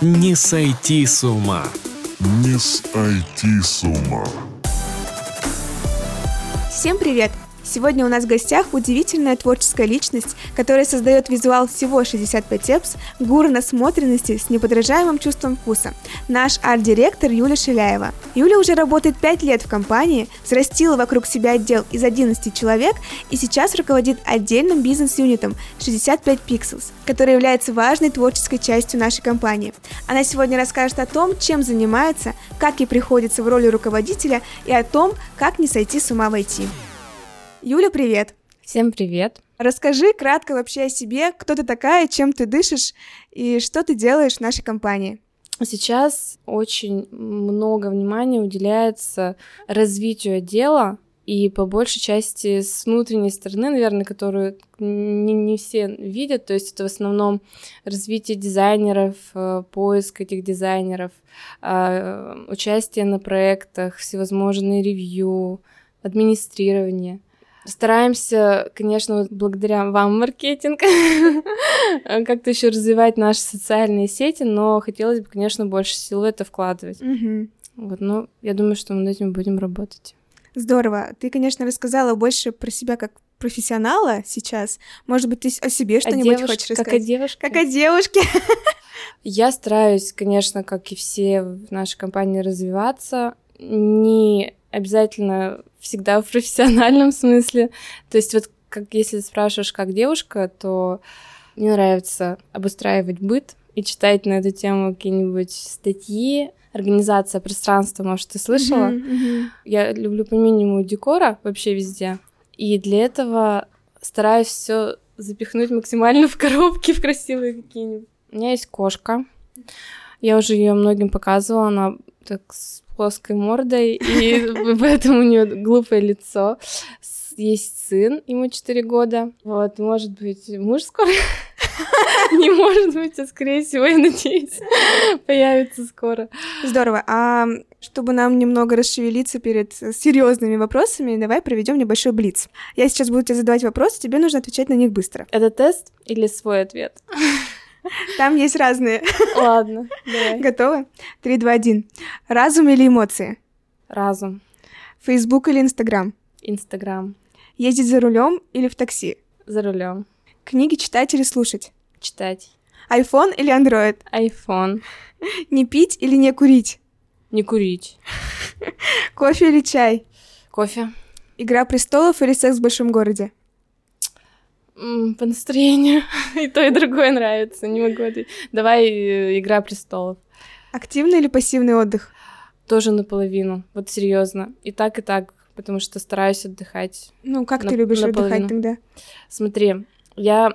Не сойти с ума. Не сойти с ума. Всем привет! Сегодня у нас в гостях удивительная творческая личность, которая создает визуал всего 65 эпс, гуру насмотренности с неподражаемым чувством вкуса. Наш арт-директор Юля Шиляева. Юля уже работает 5 лет в компании, взрастила вокруг себя отдел из 11 человек и сейчас руководит отдельным бизнес-юнитом 65 Pixels, который является важной творческой частью нашей компании. Она сегодня расскажет о том, чем занимается, как ей приходится в роли руководителя и о том, как не сойти с ума в IT. Юля, привет! Всем привет! Расскажи кратко вообще о себе, кто ты такая, чем ты дышишь и что ты делаешь в нашей компании. Сейчас очень много внимания уделяется развитию отдела, и по большей части с внутренней стороны, наверное, которую не, не все видят, то есть это в основном развитие дизайнеров, э, поиск этих дизайнеров, э, участие на проектах, всевозможные ревью, администрирование. Стараемся, конечно, благодаря вам, маркетинг, как-то еще развивать наши социальные сети, но хотелось бы, конечно, больше сил в это вкладывать. Вот, но я думаю, что мы над этим будем работать. Здорово. Ты, конечно, рассказала больше про себя как профессионала сейчас. Может быть, ты о себе что-нибудь хочешь рассказать? Как о девушке. Как о девушке. Я стараюсь, конечно, как и все в нашей компании, развиваться. Не обязательно всегда в профессиональном смысле. То есть вот как если спрашиваешь как девушка, то мне нравится обустраивать быт и читать на эту тему какие-нибудь статьи, организация пространства, может, ты слышала? Uh-huh, uh-huh. Я люблю по минимуму декора вообще везде. И для этого стараюсь все запихнуть максимально в коробки, в красивые какие-нибудь. У меня есть кошка. Я уже ее многим показывала, она так плоской мордой, и поэтому у нее глупое лицо. Есть сын, ему 4 года. Вот, может быть, муж скоро не может быть, а скорее всего, я надеюсь, появится скоро. Здорово. А чтобы нам немного расшевелиться перед серьезными вопросами, давай проведем небольшой блиц. Я сейчас буду тебе задавать вопросы, тебе нужно отвечать на них быстро. Это тест или свой ответ? Там есть разные. Ладно, давай. Готовы? Три, два, один. Разум или эмоции? Разум. Фейсбук или Инстаграм? Инстаграм. Ездить за рулем или в такси? За рулем. Книги читать или слушать? Читать. iPhone или Android? iPhone. Не пить или не курить? Не курить. Кофе или чай? Кофе. Игра престолов или секс в большом городе? По настроению. и то, и другое нравится. Не могу ответить. Давай э, Игра престолов. Активный или пассивный отдых? Тоже наполовину. Вот серьезно. И так, и так. Потому что стараюсь отдыхать. Ну, как на, ты любишь наполовину. отдыхать тогда? Смотри, я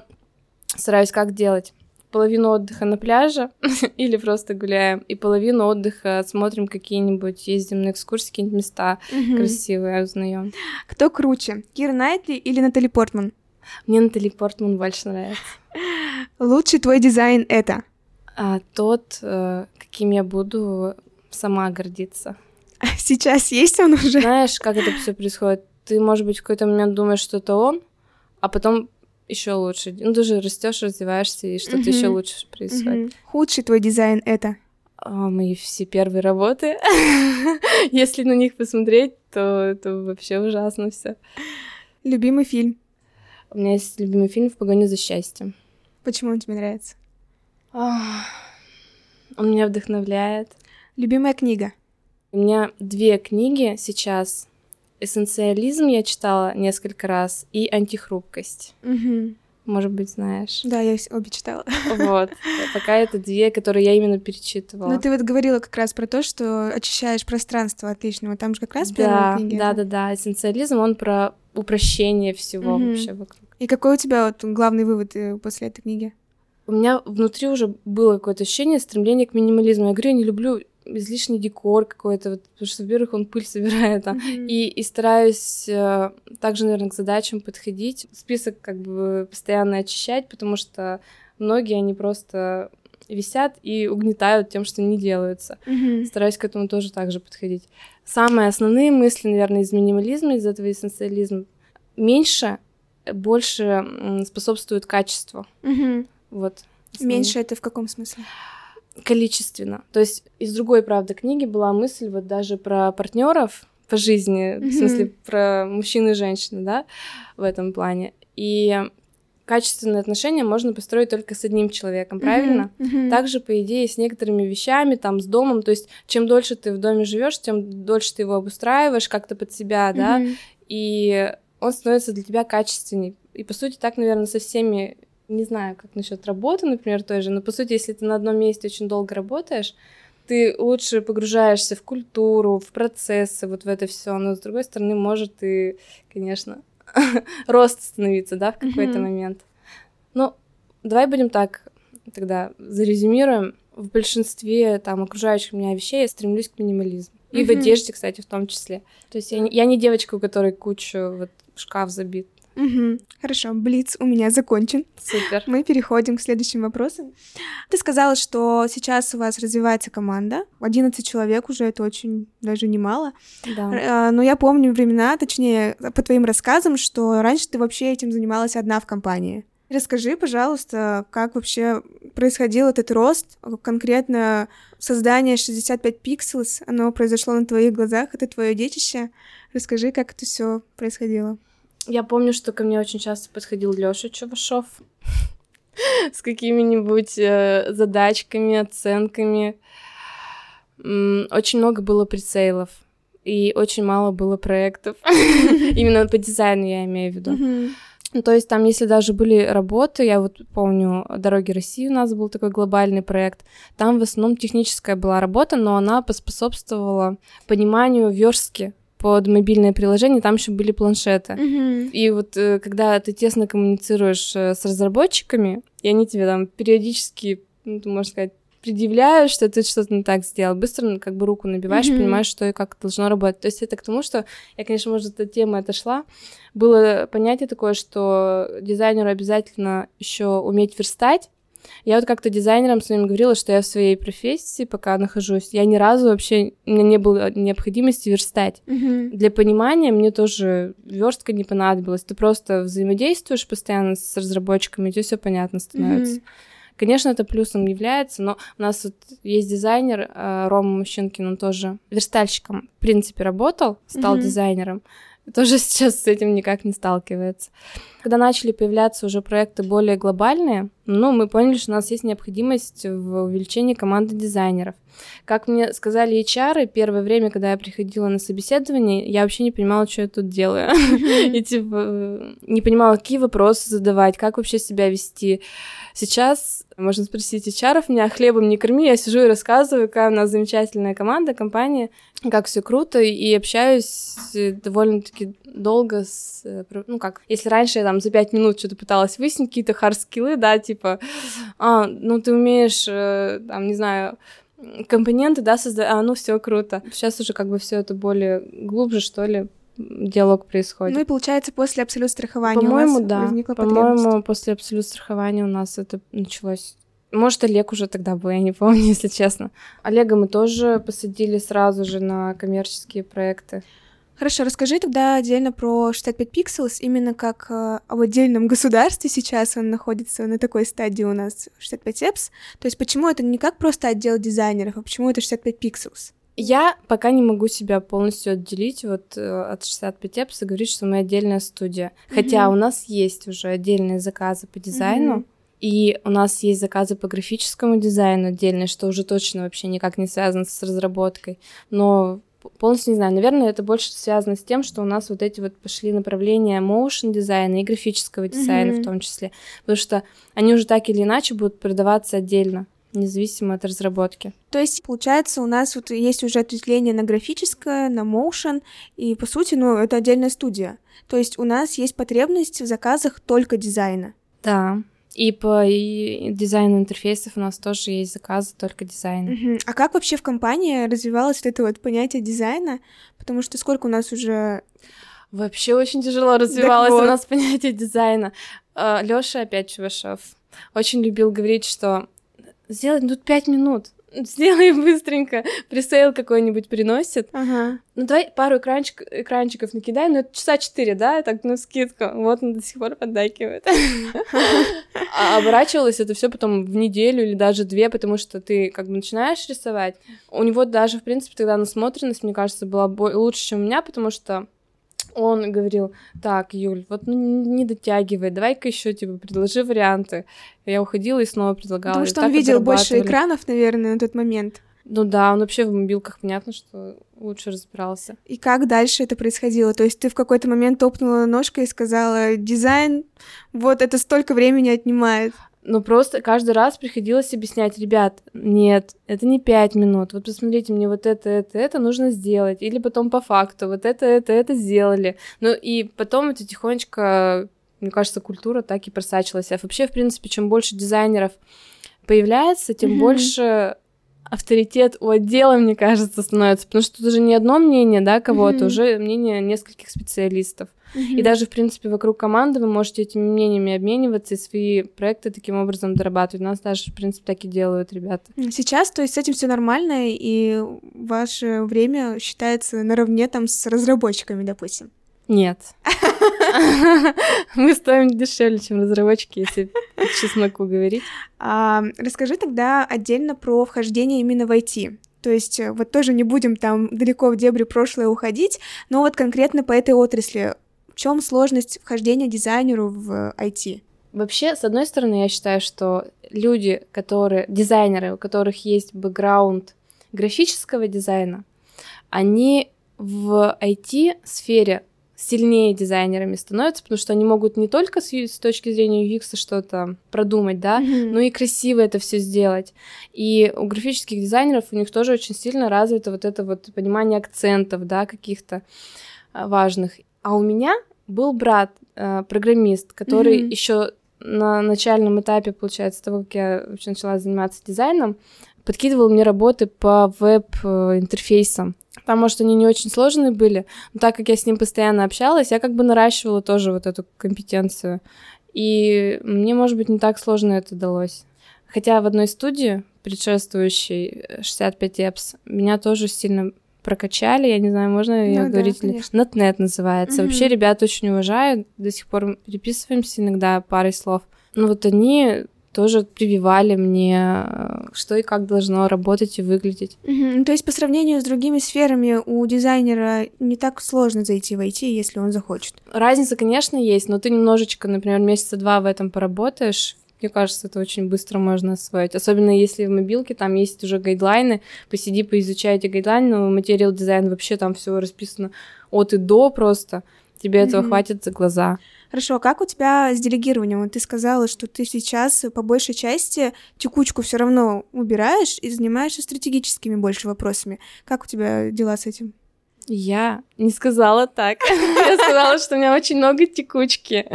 стараюсь как делать? Половину отдыха на пляже или просто гуляем, и половину отдыха смотрим какие-нибудь, ездим на экскурсии, какие-нибудь места угу. красивые, узнаем. Кто круче, Кир Найтли или Натали Портман? Мне Натали Портман больше нравится. Лучший твой дизайн это? А, тот, э, каким я буду сама гордиться. Сейчас есть он уже? Знаешь, как это все происходит? Ты, может быть, в какой-то момент думаешь, что это он, а потом еще лучше. Ну, ты же растешь, развиваешься, и что-то еще лучше происходит. Худший твой дизайн это? А, мои все первые работы. Если на них посмотреть, то это вообще ужасно все. Любимый фильм? У меня есть любимый фильм «В погоне за счастьем». Почему он тебе нравится? Он меня вдохновляет. Любимая книга? У меня две книги сейчас. «Эссенциализм» я читала несколько раз и «Антихрупкость». Угу. Может быть, знаешь. Да, я обе читала. Вот. Пока это две, которые я именно перечитывала. Ну, ты вот говорила как раз про то, что очищаешь пространство отличного. Там же как раз да, первая книга. Да, да, да. Эссенциализм, он про упрощение всего угу. вообще вокруг. И какой у тебя вот главный вывод э, после этой книги? У меня внутри уже было какое-то ощущение, стремление к минимализму. Я говорю, я не люблю излишний декор какой-то, вот, потому что, во-первых, он пыль собирает, там, mm-hmm. и, и стараюсь э, также, наверное, к задачам подходить, список как бы постоянно очищать, потому что многие, они просто висят и угнетают тем, что не делаются. Mm-hmm. Стараюсь к этому тоже так же подходить. Самые основные мысли, наверное, из минимализма, из этого эссенциализма. Меньше больше способствует качеству. Угу. Вот. основных. Меньше это в каком смысле? Количественно. То есть из другой, правда, книги была мысль вот даже про партнеров по жизни, Мгм. в смысле про мужчин и женщин, да, в этом плане. И качественные отношения можно построить только с одним человеком, правильно? Мгм, мгм. Также, по идее, с некоторыми вещами, там, с домом, то есть чем дольше ты в доме живешь, тем дольше ты его обустраиваешь как-то под себя, да, Мгм. и он становится для тебя качественней. И, по сути, так, наверное, со всеми, не знаю, как насчет работы, например, той же, но, по сути, если ты на одном месте очень долго работаешь, ты лучше погружаешься в культуру, в процессы, вот в это все, но, с другой стороны, может и, конечно, рост становиться, да, в какой-то Мгм. момент. Ну, давай будем так тогда зарезюмируем. В большинстве там окружающих меня вещей я стремлюсь к минимализму. И в Мгм. одежде, кстати, в том числе. То есть я не, я не девочка, у которой кучу вот шкаф забит. Мгм. Хорошо, Блиц у меня закончен. Супер. Мы переходим к следующим вопросам. Ты сказала, что сейчас у вас развивается команда. 11 человек уже, это очень даже немало. Да. Э, Но я помню времена, точнее, по твоим рассказам, что раньше ты вообще этим занималась одна в компании. Расскажи, пожалуйста, как вообще происходил этот рост, конкретно создание 65 Pixels, оно произошло на твоих глазах, это твое детище. Расскажи, как это все происходило. Я помню, что ко мне очень часто подходил Лёша Чувашов с какими-нибудь э, задачками, оценками. Очень много было прицелов. И очень мало было проектов. Именно по дизайну я имею в виду. То есть там, если даже были работы, я вот помню, «Дороги России» у нас был такой глобальный проект, там в основном техническая была работа, но она поспособствовала пониманию верстки под мобильное приложение, там еще были планшеты. Мгм. И вот э, когда ты тесно коммуницируешь э, с разработчиками, и они тебе там периодически, ну, ты, можно сказать, предъявляют, что ты что-то не так сделал, быстро ну, как бы руку набиваешь, Мгм. понимаешь, что и как должно работать. То есть это к тому, что я, конечно, может, эта тема отошла. Было понятие такое, что дизайнеру обязательно еще уметь верстать. Я вот как-то дизайнерам своим говорила, что я в своей профессии, пока нахожусь, я ни разу вообще, у меня не было необходимости верстать. Мгм. Для понимания мне тоже верстка не понадобилась. Ты просто взаимодействуешь постоянно с разработчиками, и тебе все понятно становится. Мгм. Конечно, это плюсом является, но у нас вот есть дизайнер э, Рома Мужчинкин, он тоже верстальщиком, в принципе, работал, стал Мгм. дизайнером. Тоже сейчас с этим никак не сталкивается. Когда начали появляться уже проекты более глобальные, ну, мы поняли, что у нас есть необходимость в увеличении команды дизайнеров. Как мне сказали HR, первое время, когда я приходила на собеседование, я вообще не понимала, что я тут делаю. И типа не понимала, какие вопросы задавать, как вообще себя вести. Сейчас можно спросить HR, меня хлебом не корми, я сижу и рассказываю, какая у нас замечательная команда, компания, как все круто, и общаюсь довольно-таки долго с... Ну как, если раньше я там за пять минут что-то пыталась выяснить, какие-то хард-скиллы, да, типа, а, ну ты умеешь, э, там, не знаю, компоненты, да, создать, а, ну все круто. Сейчас уже как бы все это более глубже, что ли, диалог происходит. Ну и получается, после абсолют страхования у По-моему, да. возникла. По-моему, после абсолют страхования у нас это началось. Может, Олег уже тогда был, я не помню, если честно. Олега мы тоже посадили сразу же на коммерческие проекты. Хорошо, расскажи тогда отдельно про 65 Pixels, именно как э, в отдельном государстве сейчас он находится на такой стадии у нас 65 Apps. То есть почему это не как просто отдел дизайнеров, а почему это 65 Pixels? Я пока не могу себя полностью отделить вот э, от 65 Apps и говорить, что мы отдельная студия. Хотя Мгм. у нас есть уже отдельные заказы по дизайну, Мгм. и у нас есть заказы по графическому дизайну отдельные, что уже точно вообще никак не связано с разработкой. Но полностью не знаю. Наверное, это больше связано с тем, что у нас вот эти вот пошли направления motion дизайна и графического дизайна Мгм. в том числе. Потому что они уже так или иначе будут продаваться отдельно, независимо от разработки. То есть, получается, у нас вот есть уже ответвление на графическое, на motion, и, по сути, ну, это отдельная студия. То есть у нас есть потребность в заказах только дизайна. Да. И по и дизайну интерфейсов у нас тоже есть заказы только дизайна. Мгм. А как вообще в компании развивалось вот это вот понятие дизайна? Потому что сколько у нас уже... Вообще очень тяжело развивалось вот. у нас понятие дизайна. Лёша опять Чувашов очень любил говорить, что сделать ну, тут пять минут. сделай быстренько, пресейл какой-нибудь приносит. Ага. Ну, давай пару экранчик, экранчиков накидай, ну, это часа четыре, да, так, ну, скидка. Вот он до сих пор поддакивает. А оборачивалось это все потом в неделю или даже две, потому что ты как бы начинаешь рисовать. У него даже, в принципе, тогда насмотренность, мне кажется, была лучше, чем у меня, потому что он говорил, так, Юль, вот ну, не дотягивай, давай-ка еще типа предложи варианты. Я уходила и снова предлагала. Потому что он видел больше экранов, наверное, на тот момент. Ну да, он вообще в мобилках, понятно, что лучше разбирался. И как дальше это происходило? То есть ты в какой-то момент топнула ножкой и сказала, дизайн, вот это столько времени отнимает. Ну, просто каждый раз приходилось объяснять, ребят, нет, это не пять минут, вот посмотрите, мне вот это, это, это нужно сделать, или потом по факту, вот это, это, это сделали. Ну, и потом это тихонечко, мне кажется, культура так и просачивалась. А вообще, в принципе, чем больше дизайнеров появляется, тем mm-hmm. больше авторитет у отдела, мне кажется, становится, потому что тут уже не одно мнение, да, кого-то, mm-hmm. уже мнение нескольких специалистов. Mm-hmm. И даже, в принципе, вокруг команды вы можете этими мнениями обмениваться и свои проекты таким образом дорабатывать. У нас даже, в принципе, так и делают ребята. Сейчас, то есть, с этим все нормально, и ваше время считается наравне там с разработчиками, допустим? Нет. Мы стоим дешевле, чем разработчики, если по чесноку говорить. А, расскажи тогда отдельно про вхождение именно в IT. То есть э, вот тоже не будем там далеко в дебри прошлое уходить, но вот конкретно по этой отрасли. В чем сложность вхождения дизайнеру в IT? Вообще, с одной стороны, я считаю, что люди, которые, дизайнеры, у которых есть бэкграунд графического дизайна, они в IT-сфере сильнее дизайнерами становятся, потому что они могут не только с, с точки зрения UX что-то продумать, да, mm-hmm. но и красиво это все сделать. И у графических дизайнеров у них тоже очень сильно развито вот это вот понимание акцентов, да, каких-то а, важных. А у меня был брат, э, программист, который mm-hmm. еще на начальном этапе, получается, того, как я вообще начала заниматься дизайном, подкидывал мне работы по веб-интерфейсам. Там, может, они не очень сложные были, но так как я с ним постоянно общалась, я как бы наращивала тоже вот эту компетенцию. И мне, может быть, не так сложно это далось. Хотя в одной студии, предшествующей 65 Apps, меня тоже сильно прокачали, я не знаю, можно ну, говорить да, или... Netnet называется. Угу. Вообще ребята очень уважают, до сих пор переписываемся иногда парой слов. Ну вот они тоже прививали мне, э, что и как должно работать и выглядеть. Угу. То есть по сравнению с другими сферами у дизайнера не так сложно зайти в IT, если он захочет. Разница, конечно, есть, но ты немножечко, например, месяца два в этом поработаешь, мне кажется, это очень быстро можно освоить. Особенно если в мобилке там есть уже гайдлайны, посиди, поизучай эти гайдлайны, но материал дизайн вообще там все расписано от и до просто. Тебе mm-hmm. этого хватит за глаза. Хорошо, а как у тебя с делегированием? Ты сказала, что ты сейчас по большей части текучку все равно убираешь и занимаешься стратегическими больше вопросами. Как у тебя дела с этим? Я не сказала так. Я сказала, что у меня очень много текучки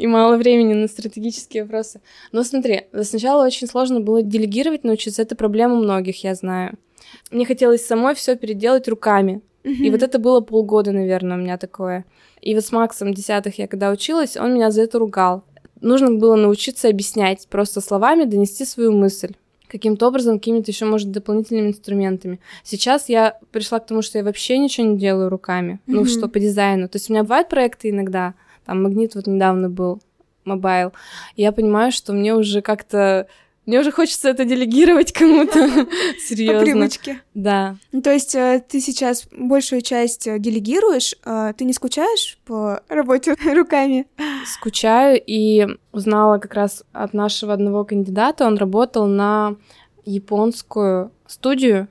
и мало времени на стратегические вопросы. Но смотри, сначала очень сложно было делегировать, научиться. Это проблема многих, я знаю. Мне хотелось самой все переделать руками. И вот это было полгода, наверное, у меня такое. И вот с Максом десятых я когда училась, он меня за это ругал. Нужно было научиться объяснять, просто словами донести свою мысль каким-то образом, какими-то еще, может, дополнительными инструментами. Сейчас я пришла к тому, что я вообще ничего не делаю руками, mm-hmm. ну, что по дизайну. То есть у меня бывают проекты иногда, там магнит вот недавно был, mobile, я понимаю, что мне уже как-то мне уже хочется это делегировать кому-то серьезно. По привычке. Да. Ну, то есть э, ты сейчас большую часть э, делегируешь, а ты не скучаешь по работе руками? Скучаю и узнала как раз от нашего одного кандидата, он работал на японскую студию.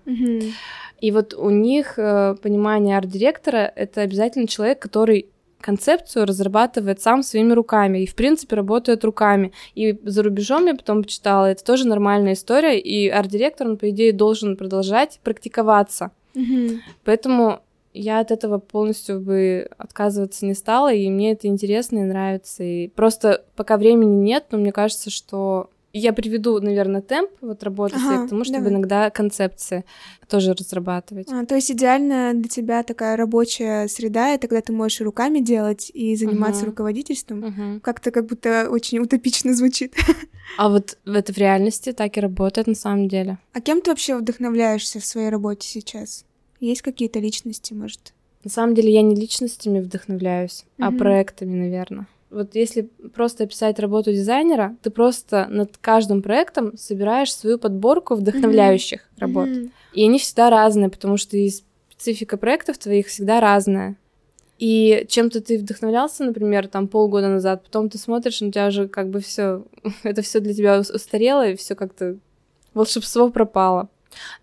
И вот у них э, понимание арт-директора — это обязательно человек, который концепцию разрабатывает сам своими руками и, в принципе, работает руками. И за рубежом я потом почитала, это тоже нормальная история, и арт-директор, он, по идее, должен продолжать практиковаться. Mm-hmm. Поэтому я от этого полностью бы отказываться не стала, и мне это интересно и нравится. И просто пока времени нет, но мне кажется, что Я приведу, наверное, темп вот работы Ага, своей, потому чтобы давай. иногда концепции тоже разрабатывать. А, то есть идеально для тебя такая рабочая среда, это когда ты можешь и руками делать и заниматься Мгм. руководительством. Мгм. Как-то как будто очень утопично звучит. А вот это в реальности так и работает на самом деле. А кем ты вообще вдохновляешься в своей работе сейчас? Есть какие-то личности, может? На самом деле я не личностями вдохновляюсь, а Мгм. проектами, наверное. Вот если просто описать работу дизайнера, ты просто над каждым проектом собираешь свою подборку вдохновляющих работ. Мгм. И они всегда разные, потому что и специфика проектов твоих всегда разная. И чем-то ты вдохновлялся, например, там полгода назад, потом ты смотришь, у тебя уже как бы все, это все для тебя ус- устарело, и все как-то волшебство пропало.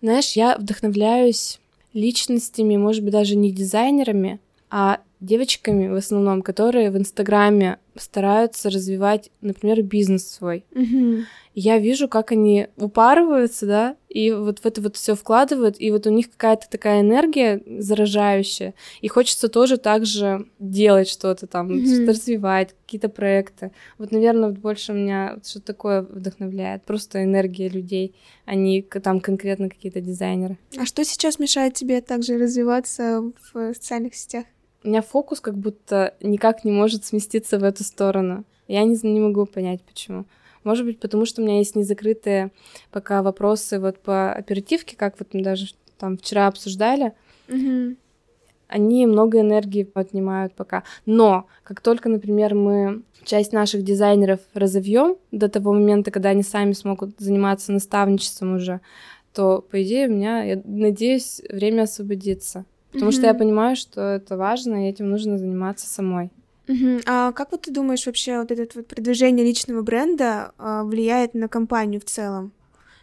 Знаешь, я вдохновляюсь личностями, может быть, даже не дизайнерами, а девочками в основном, которые в Инстаграме стараются развивать, например, бизнес свой. Мгм. Я вижу, как они упарываются, да, и вот в это вот все вкладывают, и вот у них какая-то такая энергия заражающая, и хочется тоже так же делать что-то там, Мгм. что-то развивать, какие-то проекты. Вот, наверное, больше меня вот что такое вдохновляет, просто энергия людей, а не там конкретно какие-то дизайнеры. А что сейчас мешает тебе также развиваться в социальных сетях? У меня фокус как будто никак не может сместиться в эту сторону. Я не, не могу понять, почему. Может быть, потому что у меня есть незакрытые пока вопросы вот по оперативке, как вот мы даже там вчера обсуждали. Мгм. Они много энергии отнимают пока. Но как только, например, мы часть наших дизайнеров разовьем до того момента, когда они сами смогут заниматься наставничеством уже, то, по идее, у меня, я надеюсь, время освободится. Потому что я понимаю, что это важно, и этим нужно заниматься самой. Мгм. А как вот ты думаешь вообще вот это вот продвижение личного бренда а, влияет на компанию в целом?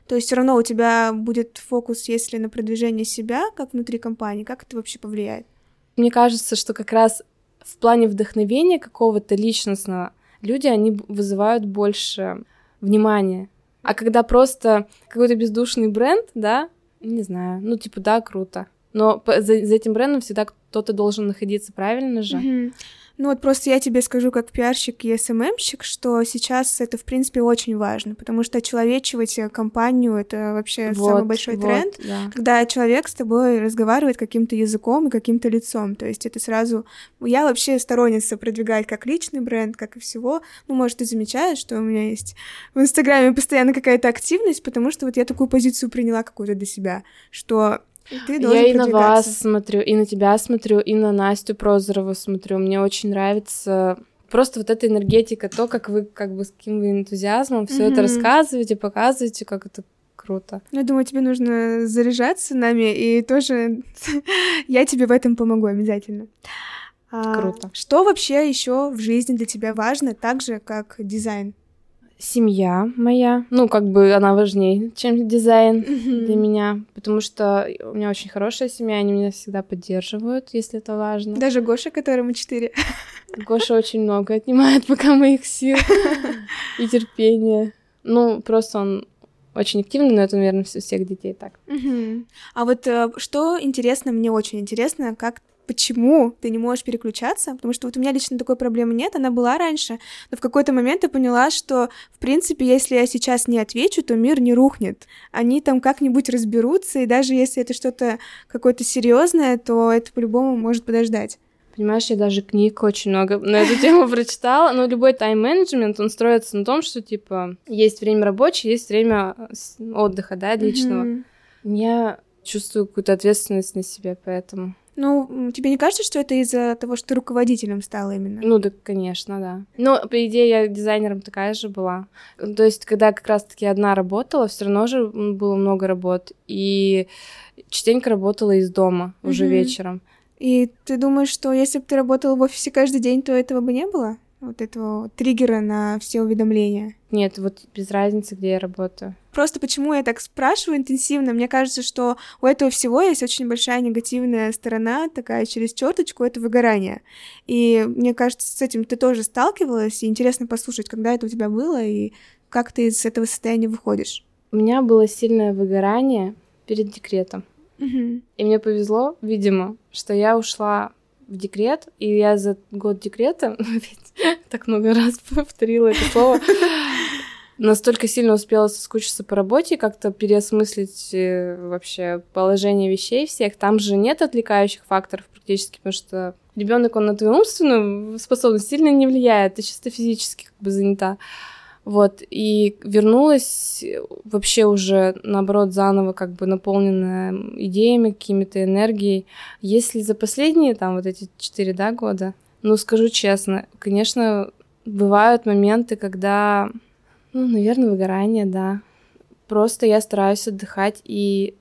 То есть все равно у тебя будет фокус, если на продвижение себя, как внутри компании, как это вообще повлияет? Мне кажется, что как раз в плане вдохновения какого-то личностного люди, они вызывают больше внимания. А когда просто какой-то бездушный бренд, да, не знаю, ну типа да, круто. Но за, за этим брендом всегда кто-то должен находиться, правильно же? Мгм. Ну вот просто я тебе скажу как пиарщик и СММщик, что сейчас это, в принципе, очень важно, потому что очеловечивать э, компанию — это вообще самый Вот, большой вот, тренд. да. Когда человек с тобой разговаривает каким-то языком и каким-то лицом, то есть это сразу... Я вообще сторонница продвигать как личный бренд, как и всего. Ну, может, ты замечаешь, что у меня есть в Инстаграме постоянно какая-то активность, потому что вот я такую позицию приняла какую-то для себя, что ты должен Я и на вас смотрю, и на тебя смотрю, и на Настю Прозорову смотрю. Мне очень нравится просто вот эта энергетика, то, как вы, как бы, с каким вы энтузиазмом все это Мгм. рассказываете, показываете, как это круто. Ну, Я думаю, тебе нужно заряжаться нами, и тоже я тебе в этом помогу обязательно. А, Круто. Что вообще еще в жизни для тебя важно, так же, как дизайн? Семья моя, ну, как бы она важнее, чем дизайн для меня, потому что у меня очень хорошая семья, они меня всегда поддерживают, если это важно. Даже Гоша, которому четыре. Гоша очень много отнимает пока моих сил и терпения. Ну, просто он очень активный, но это, наверное, у всех детей так. Мгм. А вот э, что интересно, мне очень интересно, как почему ты не можешь переключаться, потому что вот у меня лично такой проблемы нет, она была раньше, но в какой-то момент я поняла, что, в принципе, если я сейчас не отвечу, то мир не рухнет. Они там как-нибудь разберутся, и даже если это что-то какое-то серьезное, то это по-любому может подождать. Понимаешь, я даже книг очень много на эту тему прочитала, но любой тайм-менеджмент, он строится на том, что, типа, есть время рабочее, есть время отдыха, да, личного. Мгм. Я чувствую какую-то ответственность на себе, поэтому... Ну, тебе не кажется, что это из-за того, что ты руководителем стала именно? Ну, да, конечно, да. Но, по идее, я дизайнером такая же была. То есть, когда как раз-таки одна работала, все равно же было много работ. И частенько работала из дома уже Мгм. вечером. И ты думаешь, что если бы ты работала в офисе каждый день, то этого бы не было? Вот этого триггера на все уведомления? Нет, вот без разницы, где я работаю. Просто почему я так спрашиваю интенсивно? Мне кажется, что у этого всего есть очень большая негативная сторона, такая через черточку, это выгорание. И мне кажется, с этим ты тоже сталкивалась, и интересно послушать, когда это у тебя было, и как ты из этого состояния выходишь. У меня было сильное выгорание перед декретом. Мгм. И мне повезло, видимо, что я ушла в декрет, и я за год декрета, так много раз повторила это слово, настолько сильно успела соскучиться по работе, как-то переосмыслить э, вообще положение вещей всех. Там же нет отвлекающих факторов практически, потому что ребенок он на твою умственную способность сильно не влияет, ты чисто физически как бы занята. Вот, и вернулась вообще уже, наоборот, заново как бы наполненная идеями, какими-то энергией. Если за последние, там, вот эти четыре, да, года, ну, скажу честно, конечно, бывают моменты, когда, ну, наверное, выгорание, да. Просто я стараюсь отдыхать и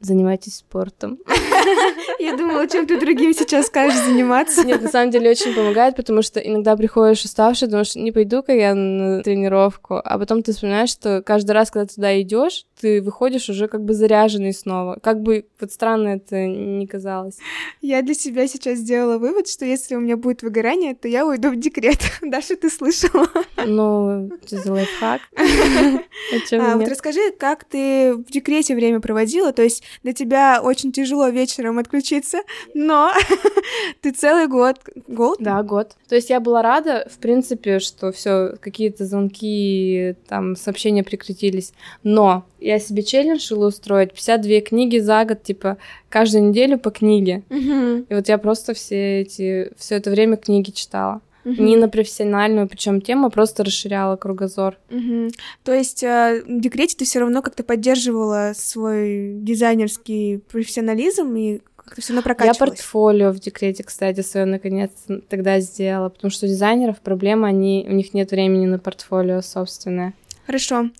занимайтесь спортом. Я думала, чем ты другим сейчас скажешь заниматься. Нет, на самом деле очень помогает, потому что иногда приходишь уставший, думаешь, не пойду-ка я на тренировку, а потом ты вспоминаешь, что каждый раз, когда туда идешь, ты выходишь уже как бы заряженный снова. Как бы вот странно это не казалось. Я для себя сейчас сделала вывод, что если у меня будет выгорание, то я уйду в декрет. Даша, ты слышала? Ну, это за лайфхак. А, вот расскажи, как ты в декрете время проводила? То есть для тебя очень тяжело вечером отключиться, но ты целый год... Год? Да, год. То есть я была рада, в принципе, что все какие-то звонки, там, сообщения прекратились, но я себе челлендж решила устроить 52 книги за год, типа, каждую неделю по книге. И вот я просто все эти, все это время книги читала. Угу. Не на профессиональную, причем тему, а просто расширяла кругозор. Угу. То есть э, в декрете ты все равно как-то поддерживала свой дизайнерский профессионализм и как-то все равно прокачивалась. Я портфолио в декрете, кстати, свое наконец тогда сделала, потому что у дизайнеров проблема, они, у них нет времени на портфолио собственное. Хорошо.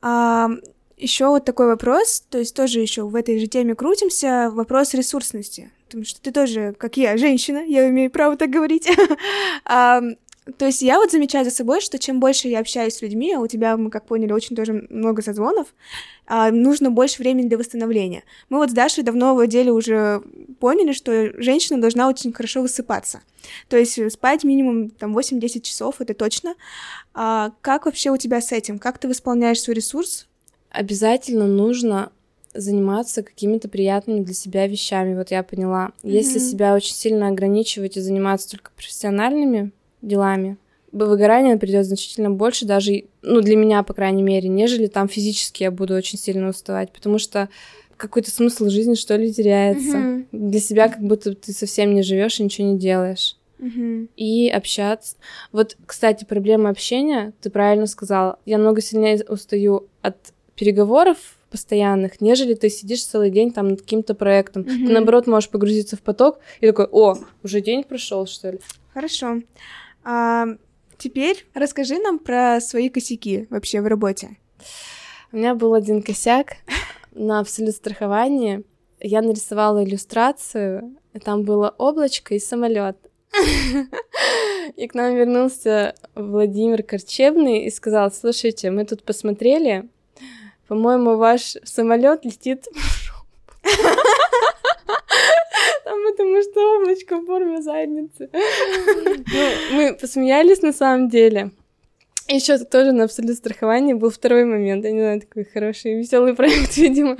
А, еще вот такой вопрос, то есть тоже еще в этой же теме крутимся, вопрос ресурсности потому что ты тоже, как я, женщина, я имею право так говорить. То есть я вот замечаю за собой, что чем больше я общаюсь с людьми, а у тебя, мы как поняли, очень тоже много созвонов, а, нужно больше времени для восстановления. Мы вот с Дашей давно в отделе уже поняли, что женщина должна очень хорошо высыпаться. То есть спать минимум там 8-10 часов, это точно. А как вообще у тебя с этим? Как ты восполняешь свой ресурс? Обязательно нужно заниматься какими-то приятными для себя вещами. Вот я поняла, mm-hmm. если себя очень сильно ограничивать и заниматься только профессиональными делами, выгорание придет значительно больше, даже, ну, для меня, по крайней мере, нежели там физически я буду очень сильно уставать, потому что какой-то смысл жизни, что ли, теряется. Mm-hmm. Для себя как будто ты совсем не живешь и ничего не делаешь. Mm-hmm. И общаться. Вот, кстати, проблема общения, ты правильно сказала. Я много сильнее устаю от переговоров постоянных, нежели ты сидишь целый день там над каким-то проектом. Mm-hmm. Ты, наоборот, можешь погрузиться в поток и такой, о, уже день прошел, что ли. Хорошо. А, теперь расскажи нам про свои косяки вообще в работе. У меня был один косяк на абсолют страховании. Я нарисовала иллюстрацию, там было облачко и самолет. И к нам вернулся Владимир Корчебный и сказал, слушайте, мы тут посмотрели, по-моему, ваш самолет летит там потому что облачко в форме задницы. Ну, мы посмеялись на самом деле. Еще тоже на абсолют страховании был второй момент. Я не знаю, такой хороший, веселый проект, видимо.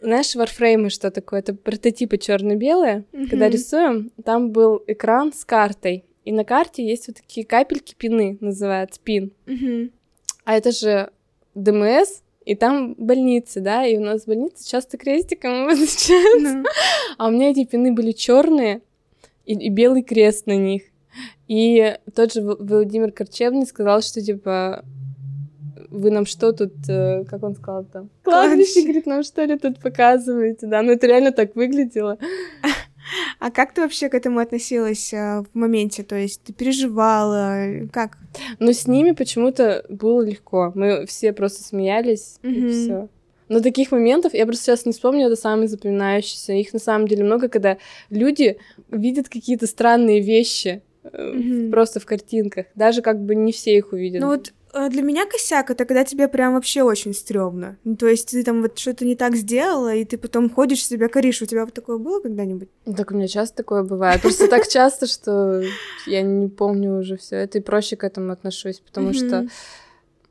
Знаешь, варфреймы что такое? Это прототипы черно-белые. Mm-hmm. Когда рисуем, там был экран с картой. И на карте есть вот такие капельки пины, называют пин. Mm-hmm. А это же ДМС, и там больницы, да, и у нас больницы часто крестиком обозначаются. No. А у меня эти пины были черные и, и белый крест на них. И тот же Владимир Корчевный сказал, что типа вы нам что тут, э, как он сказал там, кладбище, говорит, нам что ли тут показываете, да, ну это реально так выглядело. А как ты вообще к этому относилась а, в моменте? То есть ты переживала? Как? Ну, с ними почему-то было легко. Мы все просто смеялись, mm-hmm. и все. Но таких моментов, я просто сейчас не вспомню, это самые запоминающиеся. Их на самом деле много, когда люди видят какие-то странные вещи mm-hmm. просто в картинках. Даже как бы не все их увидят. Ну вот Э, для меня косяк это когда тебе прям вообще очень стрёмно. Ну, то есть ты там вот что-то не так сделала, и ты потом ходишь себя коришь. У тебя вот такое было когда-нибудь? Так у меня часто такое бывает. Просто так часто, что я не помню уже все это, и проще к этому отношусь, потому что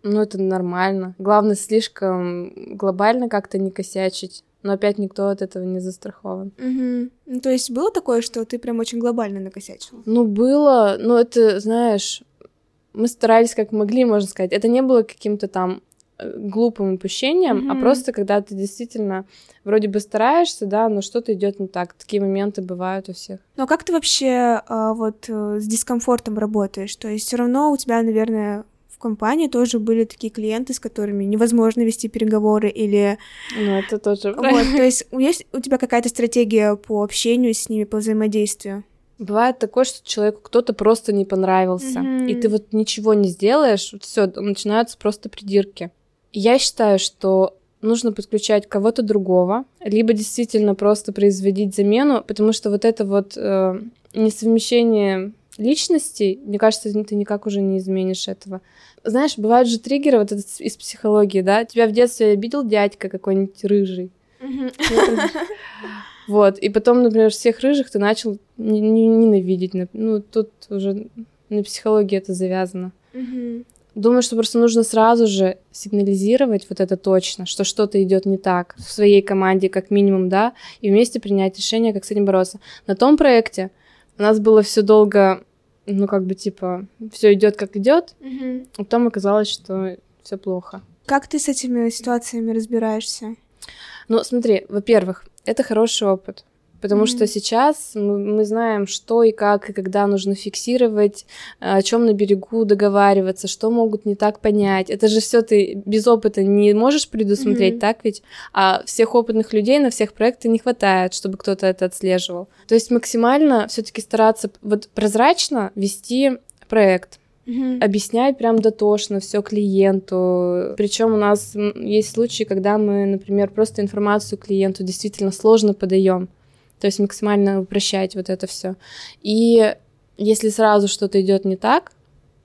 ну, это нормально. Главное, слишком глобально как-то не косячить. Но опять никто от этого не застрахован. Угу. Ну, то есть было такое, что ты прям очень глобально накосячила? Ну, было. Но это, знаешь, мы старались как могли, можно сказать. Это не было каким-то там э, глупым упущением, mm-hmm. а просто когда ты действительно вроде бы стараешься, да, но что-то идет не так. Такие моменты бывают у всех. Ну а как ты вообще а, вот э, с дискомфортом работаешь? То есть все равно у тебя, наверное, в компании тоже были такие клиенты, с которыми невозможно вести переговоры или... Ну, это тоже Вот, то есть есть у тебя какая-то стратегия по общению с ними, по взаимодействию? Бывает такое, что человеку кто-то просто не понравился, mm-hmm. и ты вот ничего не сделаешь, вот все, начинаются просто придирки. Я считаю, что нужно подключать кого-то другого, либо действительно просто производить замену, потому что вот это вот э, несовмещение личностей, мне кажется, ты никак уже не изменишь этого. Знаешь, бывают же триггеры вот из психологии, да? Тебя в детстве обидел дядька какой-нибудь рыжий. Вот, и потом, например, всех рыжих ты начал ненавидеть. Ну, тут уже на психологии это завязано. Думаю, что просто нужно сразу же сигнализировать вот это точно, что что-то идет не так в своей команде, как минимум, да, и вместе принять решение, как с этим бороться. На том проекте у нас было все долго, ну, как бы, типа, все идет как идет, mm а потом оказалось, что все плохо. Как ты с этими ситуациями разбираешься? Ну, смотри, во-первых, это хороший опыт. Потому mm-hmm. что сейчас мы, мы знаем, что и как, и когда нужно фиксировать, о чем на берегу договариваться, что могут не так понять. Это же все ты без опыта не можешь предусмотреть, mm-hmm. так ведь? А всех опытных людей на всех проектах не хватает, чтобы кто-то это отслеживал. То есть максимально все-таки стараться вот прозрачно вести проект. Mm-hmm. объяснять прям дотошно все клиенту. Причем у нас есть случаи, когда мы, например, просто информацию клиенту действительно сложно подаем. То есть максимально упрощать вот это все. И если сразу что-то идет не так,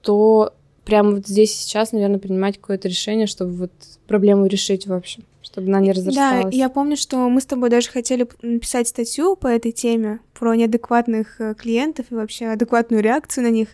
то прямо вот здесь сейчас, наверное, принимать какое-то решение, чтобы вот проблему решить, в общем чтобы она не разрасталась. Да, я помню, что мы с тобой даже хотели написать статью по этой теме, про неадекватных э, клиентов и вообще адекватную реакцию на них.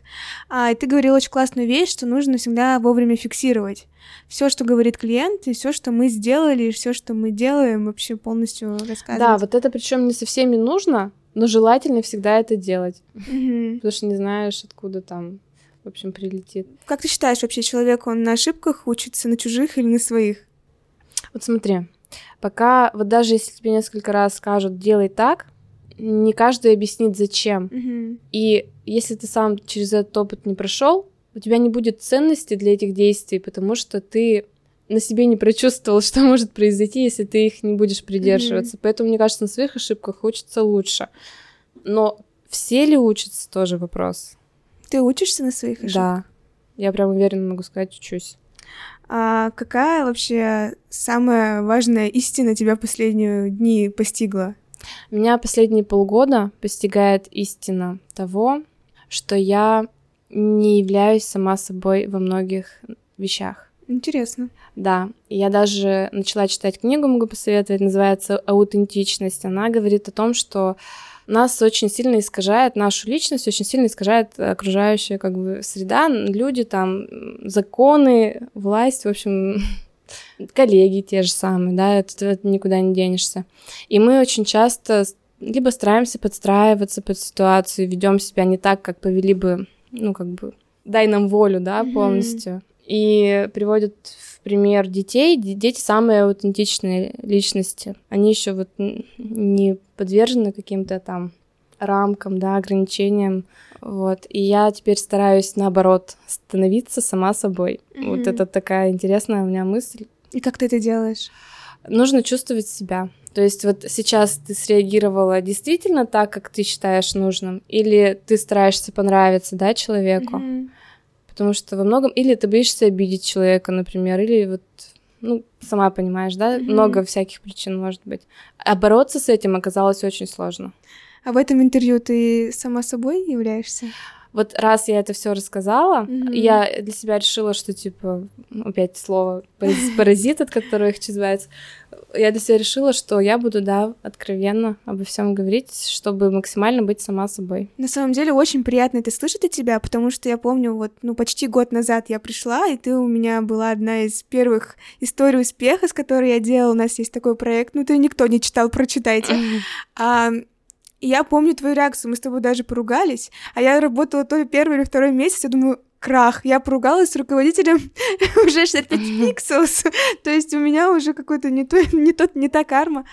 А, и ты говорил очень классную вещь, что нужно всегда вовремя фиксировать все, что говорит клиент, и все, что мы сделали, и все, что мы делаем, вообще полностью рассказывать. Да, вот это причем не со всеми нужно, но желательно всегда это делать. Mm-hmm. Потому что не знаешь, откуда там, в общем, прилетит. Как ты считаешь, вообще человек, он на ошибках учится, на чужих или на своих? Вот смотри, пока, вот даже если тебе несколько раз скажут «делай так», не каждый объяснит, зачем. Mm-hmm. И если ты сам через этот опыт не прошел, у тебя не будет ценности для этих действий, потому что ты на себе не прочувствовал, что может произойти, если ты их не будешь придерживаться. Mm-hmm. Поэтому, мне кажется, на своих ошибках учатся лучше. Но все ли учатся, тоже вопрос. Ты учишься на своих ошибках? Да. Я прям уверенно могу сказать, учусь. А какая вообще самая важная истина тебя последние дни постигла? Меня последние полгода постигает истина того, что я не являюсь сама собой во многих вещах. Интересно. Да, я даже начала читать книгу, могу посоветовать, называется «Аутентичность». Она говорит о том, что нас очень сильно искажает, нашу личность очень сильно искажает окружающая как бы среда, люди там, законы, власть, в общем, коллеги те же самые, да, это, это никуда не денешься. И мы очень часто либо стараемся подстраиваться под ситуацию, ведем себя не так, как повели бы, ну, как бы, дай нам волю, да, полностью. Mm-hmm. И приводят в пример детей. Дети самые аутентичные личности. Они еще вот не подвержены каким-то там рамкам, да, ограничениям. Вот. И я теперь стараюсь, наоборот, становиться сама собой. Mm-hmm. Вот это такая интересная у меня мысль. И как ты это делаешь? Нужно чувствовать себя. То есть вот сейчас ты среагировала действительно так, как ты считаешь нужным, или ты стараешься понравиться, да, человеку? Mm-hmm. Потому что во многом... Или ты боишься обидеть человека, например, или вот ну, сама понимаешь, да, mm-hmm. много всяких причин может быть. А бороться с этим оказалось очень сложно. А в этом интервью ты сама собой являешься? Вот раз я это все рассказала, mm-hmm. я для себя решила, что типа опять слово паразит, от которого хочу избавиться. Я для себя решила, что я буду, да, откровенно обо всем говорить, чтобы максимально быть сама собой. На самом деле очень приятно это слышать от тебя, потому что я помню, вот, ну, почти год назад я пришла, и ты у меня была одна из первых историй успеха, с которой я делала. У нас есть такой проект, ну, ты никто не читал, прочитайте. А, и я помню твою реакцию, мы с тобой даже поругались, а я работала то ли первый или второй месяц, я думаю, крах. Я поругалась с руководителем уже 65 пикселс. То есть у меня уже какой-то не, то, не, тот, не та карма.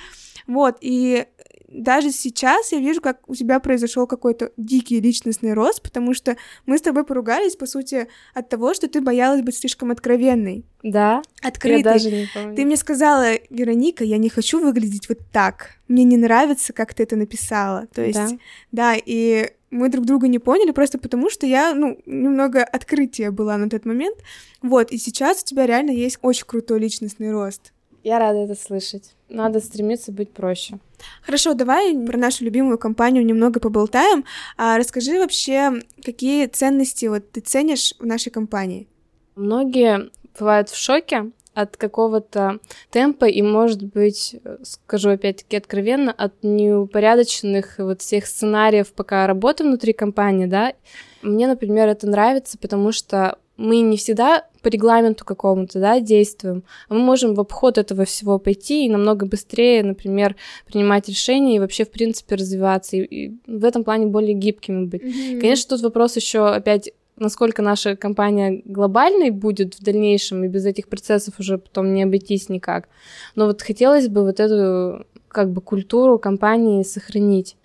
Вот, и даже сейчас я вижу, как у тебя произошел какой-то дикий личностный рост, потому что мы с тобой поругались, по сути, от того, что ты боялась быть слишком откровенной. Да. Открытой. Я даже не помню. Ты мне сказала, Вероника, я не хочу выглядеть вот так. Мне не нравится, как ты это написала. То есть, да, да и мы друг друга не поняли просто потому, что я, ну, немного открытия была на тот момент. Вот, и сейчас у тебя реально есть очень крутой личностный рост. Я рада это слышать. Надо стремиться быть проще. Хорошо, давай про нашу любимую компанию немного поболтаем. А расскажи вообще, какие ценности вот ты ценишь в нашей компании? Многие бывают в шоке от какого-то темпа и, может быть, скажу опять-таки откровенно, от неупорядоченных вот всех сценариев, пока работы внутри компании, да. Мне, например, это нравится, потому что мы не всегда по регламенту какому-то, да, действуем, а мы можем в обход этого всего пойти и намного быстрее, например, принимать решения и вообще, в принципе, развиваться, и, и в этом плане более гибкими быть. Mm-hmm. Конечно, тут вопрос еще опять насколько наша компания глобальной будет в дальнейшем, и без этих процессов уже потом не обойтись никак. Но вот хотелось бы вот эту как бы культуру компании сохранить.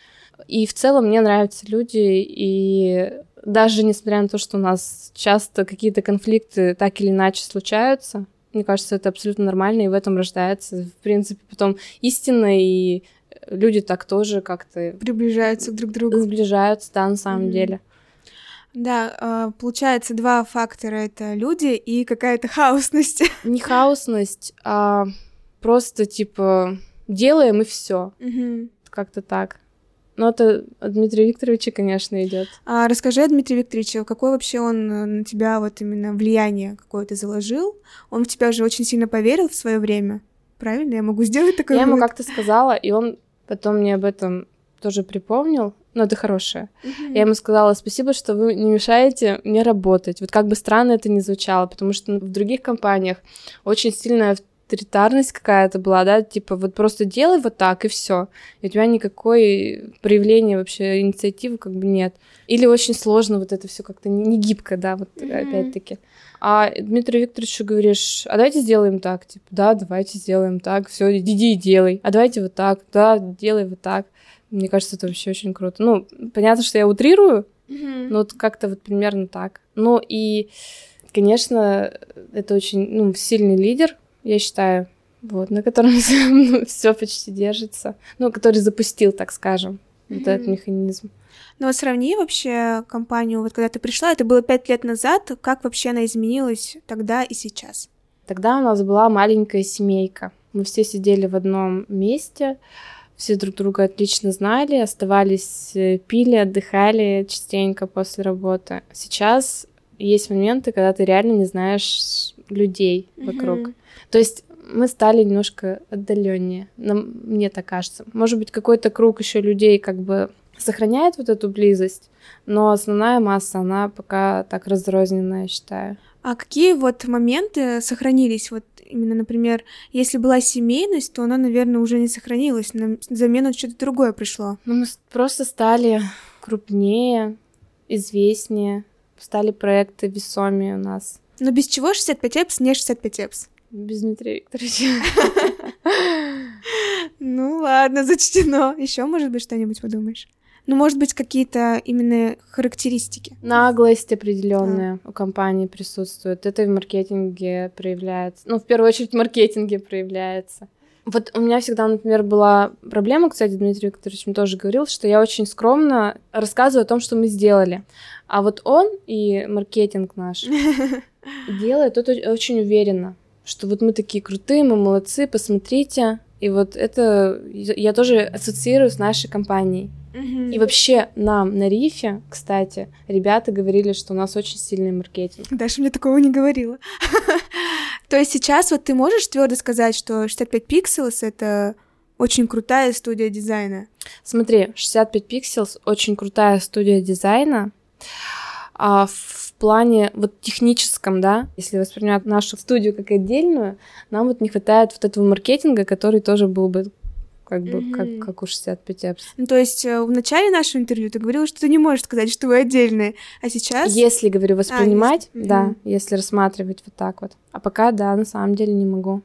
И в целом мне нравятся люди, и даже несмотря на то, что у нас часто какие-то конфликты так или иначе случаются, мне кажется, это абсолютно нормально, и в этом рождается, в принципе, потом истина, и люди так тоже как-то... Приближаются друг к другу. Сближаются, да, на самом mm-hmm. деле. Да, а, получается, два фактора — это люди и какая-то хаосность. Не хаосность, а просто, типа, делаем и все. Mm-hmm. Как-то так. Ну, это от Дмитрия Викторовича, конечно, идет. А расскажи о Дмитрии Викторовиче, какое вообще он э, на тебя вот именно влияние какое-то заложил? Он в тебя же очень сильно поверил в свое время. Правильно? Я могу сделать такое? Я ему как-то сказала, и он потом мне об этом тоже припомнил. Ну, это хорошее. Uh-huh. Я ему сказала, спасибо, что вы не мешаете мне работать. Вот как бы странно это ни звучало, потому что в других компаниях очень сильная авторитарность какая-то была, да, типа вот просто делай вот так и все, и у тебя никакой проявления вообще инициативы как бы нет. Или очень сложно вот это все как-то не, не гибко, да, вот mm-hmm. опять-таки. А Дмитрию Викторовичу говоришь, а давайте сделаем так, типа, да, давайте сделаем так, все, иди и делай, а давайте вот так, да, делай вот так. Мне кажется, это вообще очень круто. Ну, понятно, что я утрирую, mm-hmm. но вот как-то вот примерно так. Ну и, конечно, это очень ну, сильный лидер, я считаю, вот, на котором ну, все почти держится. Ну, который запустил, так скажем, mm-hmm. вот этот механизм. Ну, вот сравни вообще компанию, вот когда ты пришла, это было пять лет назад, как вообще она изменилась тогда и сейчас? Тогда у нас была маленькая семейка. Мы все сидели в одном месте, все друг друга отлично знали, оставались, э, пили, отдыхали частенько после работы. Сейчас есть моменты, когда ты реально не знаешь людей вокруг. Mm-hmm. То есть мы стали немножко отдаленнее, нам, мне так кажется. Может быть, какой-то круг еще людей как бы сохраняет вот эту близость, но основная масса, она пока так разрозненная, я считаю. А какие вот моменты сохранились? Вот именно, например, если была семейность, то она, наверное, уже не сохранилась. На замену что-то другое пришло. Ну, мы просто стали крупнее, известнее, стали проекты весомее у нас. Но без чего 65 эпс не 65 эпс? Без Дмитрия Викторовича. Ну ладно, зачтено. Еще, может быть, что-нибудь подумаешь? Ну, может быть, какие-то именно характеристики. Наглость определенная а. у компании присутствует. Это в маркетинге проявляется. Ну, в первую очередь, в маркетинге проявляется. Вот у меня всегда, например, была проблема, кстати, Дмитрий Викторович мне тоже говорил, что я очень скромно рассказываю о том, что мы сделали. А вот он и маркетинг наш делает это очень уверенно что вот мы такие крутые, мы молодцы, посмотрите. И вот это я тоже ассоциирую с нашей компанией. Mm-hmm. И вообще нам на рифе, кстати, ребята говорили, что у нас очень сильный маркетинг. Даша мне такого не говорила. То есть сейчас вот ты можешь твердо сказать, что 65 Pixels — это очень крутая студия дизайна? Смотри, 65 Pixels — очень крутая студия дизайна. А в плане вот техническом, да, если воспринимать нашу студию как отдельную, нам вот не хватает вот этого маркетинга, который тоже был бы как бы, Мгм. как, как у 65 apps. Ну, то есть э, в начале нашего интервью ты говорила, что ты не можешь сказать, что вы отдельные, а сейчас... Если, говорю, воспринимать, если- да, мгм. если рассматривать вот так вот. А пока, да, на самом деле не могу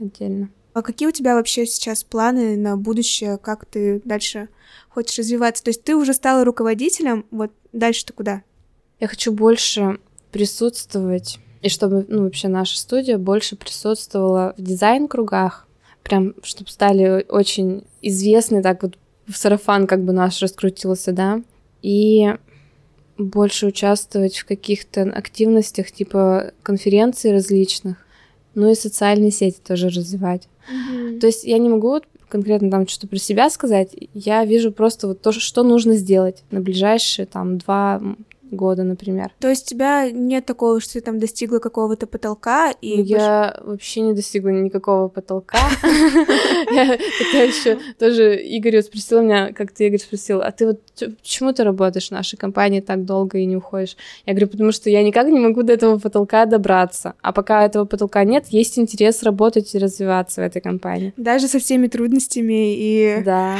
отдельно. А какие у тебя вообще сейчас планы на будущее? Как ты дальше хочешь развиваться? То есть ты уже стала руководителем, вот дальше-то куда? Я хочу больше присутствовать, и чтобы, ну, вообще наша студия больше присутствовала в дизайн-кругах, прям, чтобы стали очень известны, так вот в сарафан как бы наш раскрутился, да, и больше участвовать в каких-то активностях типа конференций различных, ну и социальные сети тоже развивать. То есть я не могу вот конкретно там что-то про себя сказать, я вижу просто вот то, что нужно сделать на ближайшие там два года, например. То есть у тебя нет такого, что ты там достигла какого-то потолка и... Ну, Я вообще не достигла никакого потолка. Я тогда еще тоже Игорь спросил меня, как ты, Игорь, спросил, а ты вот почему ты работаешь в нашей компании так долго и не уходишь? Я говорю, потому что я никак не могу до этого потолка добраться. А пока этого потолка нет, есть интерес работать и развиваться в этой компании. Даже со всеми трудностями и, Да,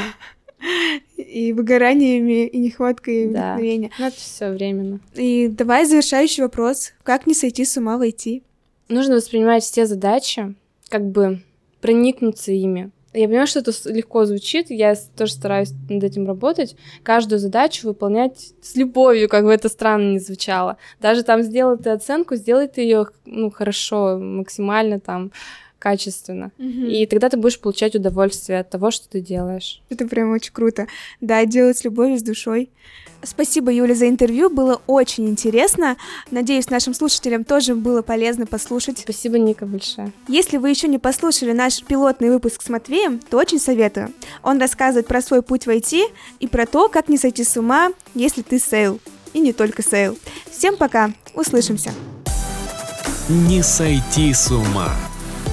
и выгораниями, и нехваткой Да. вдохновения. но это все временно. И давай завершающий вопрос. Как не сойти с ума войти? Нужно воспринимать все задачи, как бы проникнуться ими. Я понимаю, что это легко звучит, я тоже стараюсь над этим работать, каждую задачу выполнять с любовью, как бы это странно не звучало. Даже там сделай ты оценку, сделай ты ее ну, хорошо, максимально там качественно. И тогда ты будешь получать удовольствие от того, что ты делаешь. Это прям очень круто. Да, делать с любовью, с душой. Спасибо, Юля, за интервью. Было очень интересно. Надеюсь, нашим слушателям тоже было полезно послушать. Спасибо, Ника, большое. Если вы еще не послушали наш пилотный выпуск с Матвеем, то очень советую. Он рассказывает про свой путь в IT и про то, как не сойти с ума, если ты sale. И не только sale. Всем пока. Услышимся. Не сойти с ума.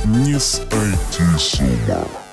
Не сойти с ума.